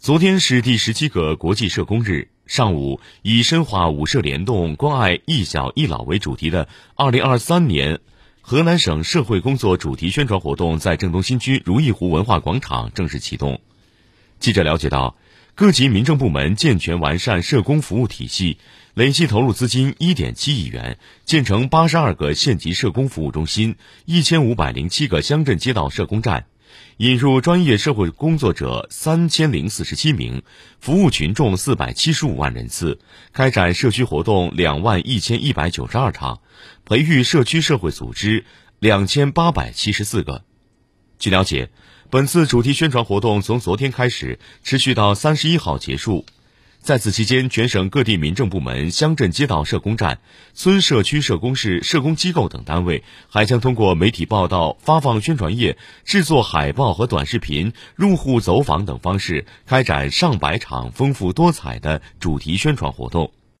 昨天是第十七个国际社工日。上午，以“深化五社联动，关爱一小一老”为主题的二零二三年河南省社会工作主题宣传活动在郑东新区如意湖文化广场正式启动。记者了解到，各级民政部门健全完善社工服务体系，累计投入资金一点七亿元，建成八十二个县级社工服务中心，一千五百零七个乡镇街道社工站。引入专业社会工作者三千零四十七名，服务群众四百七十五万人次，开展社区活动两万一千一百九十二场，培育社区社会组织两千八百七十四个。据了解，本次主题宣传活动从昨天开始，持续到三十一号结束。在此期间，全省各地民政部门、乡镇街道社工站、村社区社工室、社工机构等单位，还将通过媒体报道、发放宣传页、制作海报和短视频、入户走访等方式，开展上百场丰富多彩的主题宣传活动。